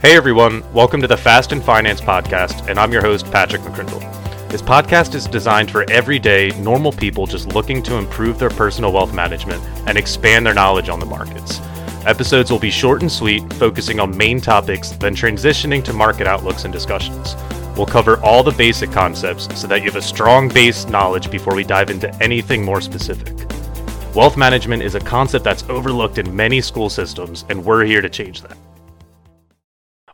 Hey everyone, welcome to the Fast and Finance podcast, and I'm your host, Patrick McCrindle. This podcast is designed for everyday, normal people just looking to improve their personal wealth management and expand their knowledge on the markets. Episodes will be short and sweet, focusing on main topics, then transitioning to market outlooks and discussions. We'll cover all the basic concepts so that you have a strong base knowledge before we dive into anything more specific. Wealth management is a concept that's overlooked in many school systems, and we're here to change that.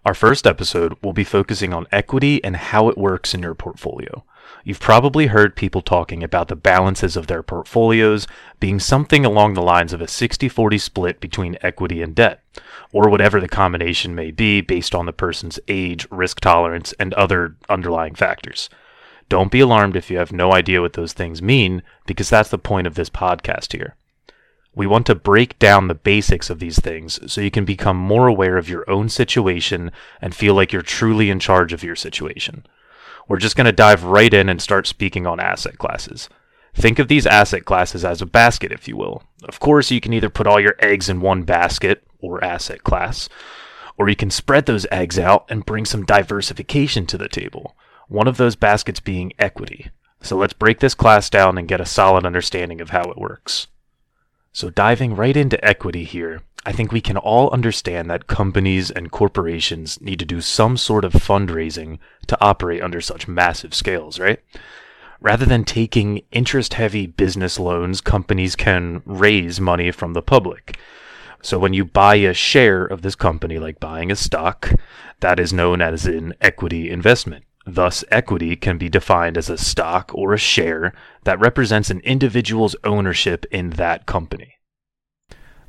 Our first episode will be focusing on equity and how it works in your portfolio. You've probably heard people talking about the balances of their portfolios being something along the lines of a 60 40 split between equity and debt, or whatever the combination may be based on the person's age, risk tolerance, and other underlying factors. Don't be alarmed if you have no idea what those things mean, because that's the point of this podcast here. We want to break down the basics of these things so you can become more aware of your own situation and feel like you're truly in charge of your situation. We're just going to dive right in and start speaking on asset classes. Think of these asset classes as a basket, if you will. Of course, you can either put all your eggs in one basket, or asset class, or you can spread those eggs out and bring some diversification to the table. One of those baskets being equity. So let's break this class down and get a solid understanding of how it works. So, diving right into equity here, I think we can all understand that companies and corporations need to do some sort of fundraising to operate under such massive scales, right? Rather than taking interest heavy business loans, companies can raise money from the public. So, when you buy a share of this company, like buying a stock, that is known as an equity investment. Thus, equity can be defined as a stock or a share that represents an individual's ownership in that company.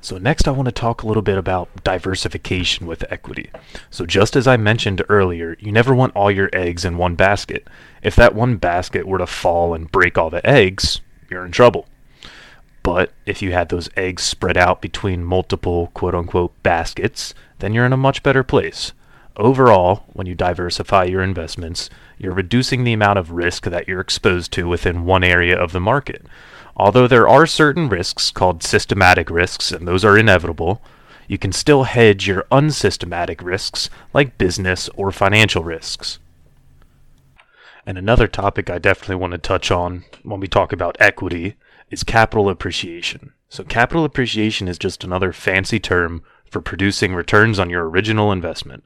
So, next, I want to talk a little bit about diversification with equity. So, just as I mentioned earlier, you never want all your eggs in one basket. If that one basket were to fall and break all the eggs, you're in trouble. But if you had those eggs spread out between multiple quote unquote baskets, then you're in a much better place. Overall, when you diversify your investments, you're reducing the amount of risk that you're exposed to within one area of the market. Although there are certain risks called systematic risks, and those are inevitable, you can still hedge your unsystematic risks like business or financial risks. And another topic I definitely want to touch on when we talk about equity is capital appreciation. So, capital appreciation is just another fancy term for producing returns on your original investment.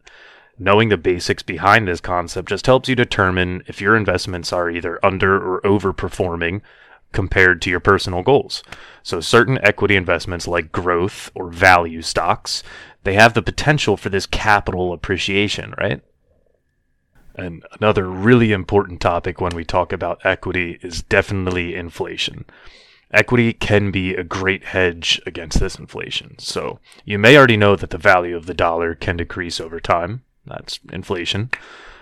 Knowing the basics behind this concept just helps you determine if your investments are either under or overperforming compared to your personal goals. So certain equity investments like growth or value stocks, they have the potential for this capital appreciation, right? And another really important topic when we talk about equity is definitely inflation. Equity can be a great hedge against this inflation. So, you may already know that the value of the dollar can decrease over time. That's inflation.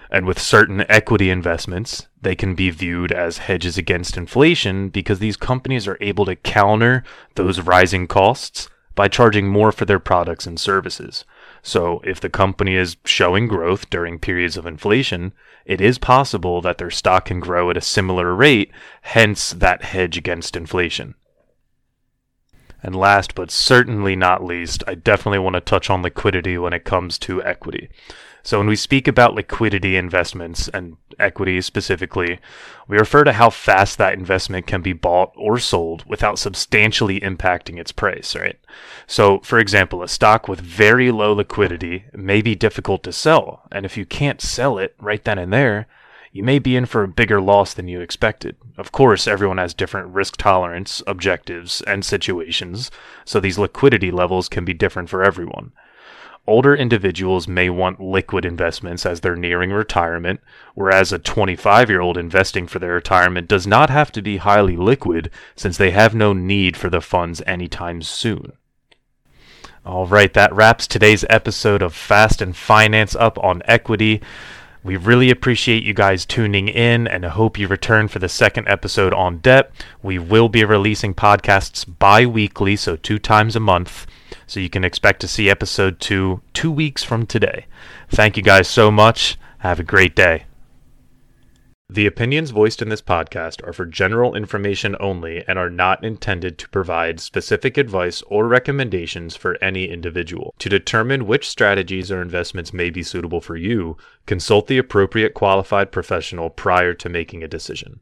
And with certain equity investments, they can be viewed as hedges against inflation because these companies are able to counter those rising costs by charging more for their products and services. So, if the company is showing growth during periods of inflation, it is possible that their stock can grow at a similar rate, hence that hedge against inflation. And last but certainly not least, I definitely want to touch on liquidity when it comes to equity. So when we speak about liquidity investments and equity specifically, we refer to how fast that investment can be bought or sold without substantially impacting its price, right? So, for example, a stock with very low liquidity may be difficult to sell, and if you can't sell it right then and there, you may be in for a bigger loss than you expected. Of course, everyone has different risk tolerance, objectives, and situations, so these liquidity levels can be different for everyone. Older individuals may want liquid investments as they're nearing retirement, whereas a 25 year old investing for their retirement does not have to be highly liquid since they have no need for the funds anytime soon. All right, that wraps today's episode of Fast and Finance up on equity. We really appreciate you guys tuning in and hope you return for the second episode on debt. We will be releasing podcasts bi weekly, so two times a month. So you can expect to see episode two two weeks from today. Thank you guys so much. Have a great day. The opinions voiced in this podcast are for general information only and are not intended to provide specific advice or recommendations for any individual. To determine which strategies or investments may be suitable for you, consult the appropriate qualified professional prior to making a decision.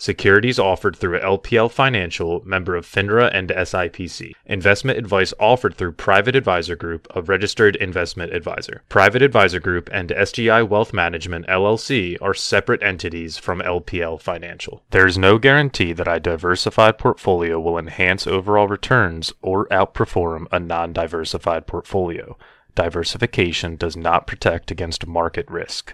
Securities offered through LPL Financial, member of FINRA and SIPC. Investment advice offered through Private Advisor Group, a registered investment advisor. Private Advisor Group and SGI Wealth Management LLC are separate entities from LPL Financial. There is no guarantee that a diversified portfolio will enhance overall returns or outperform a non diversified portfolio. Diversification does not protect against market risk.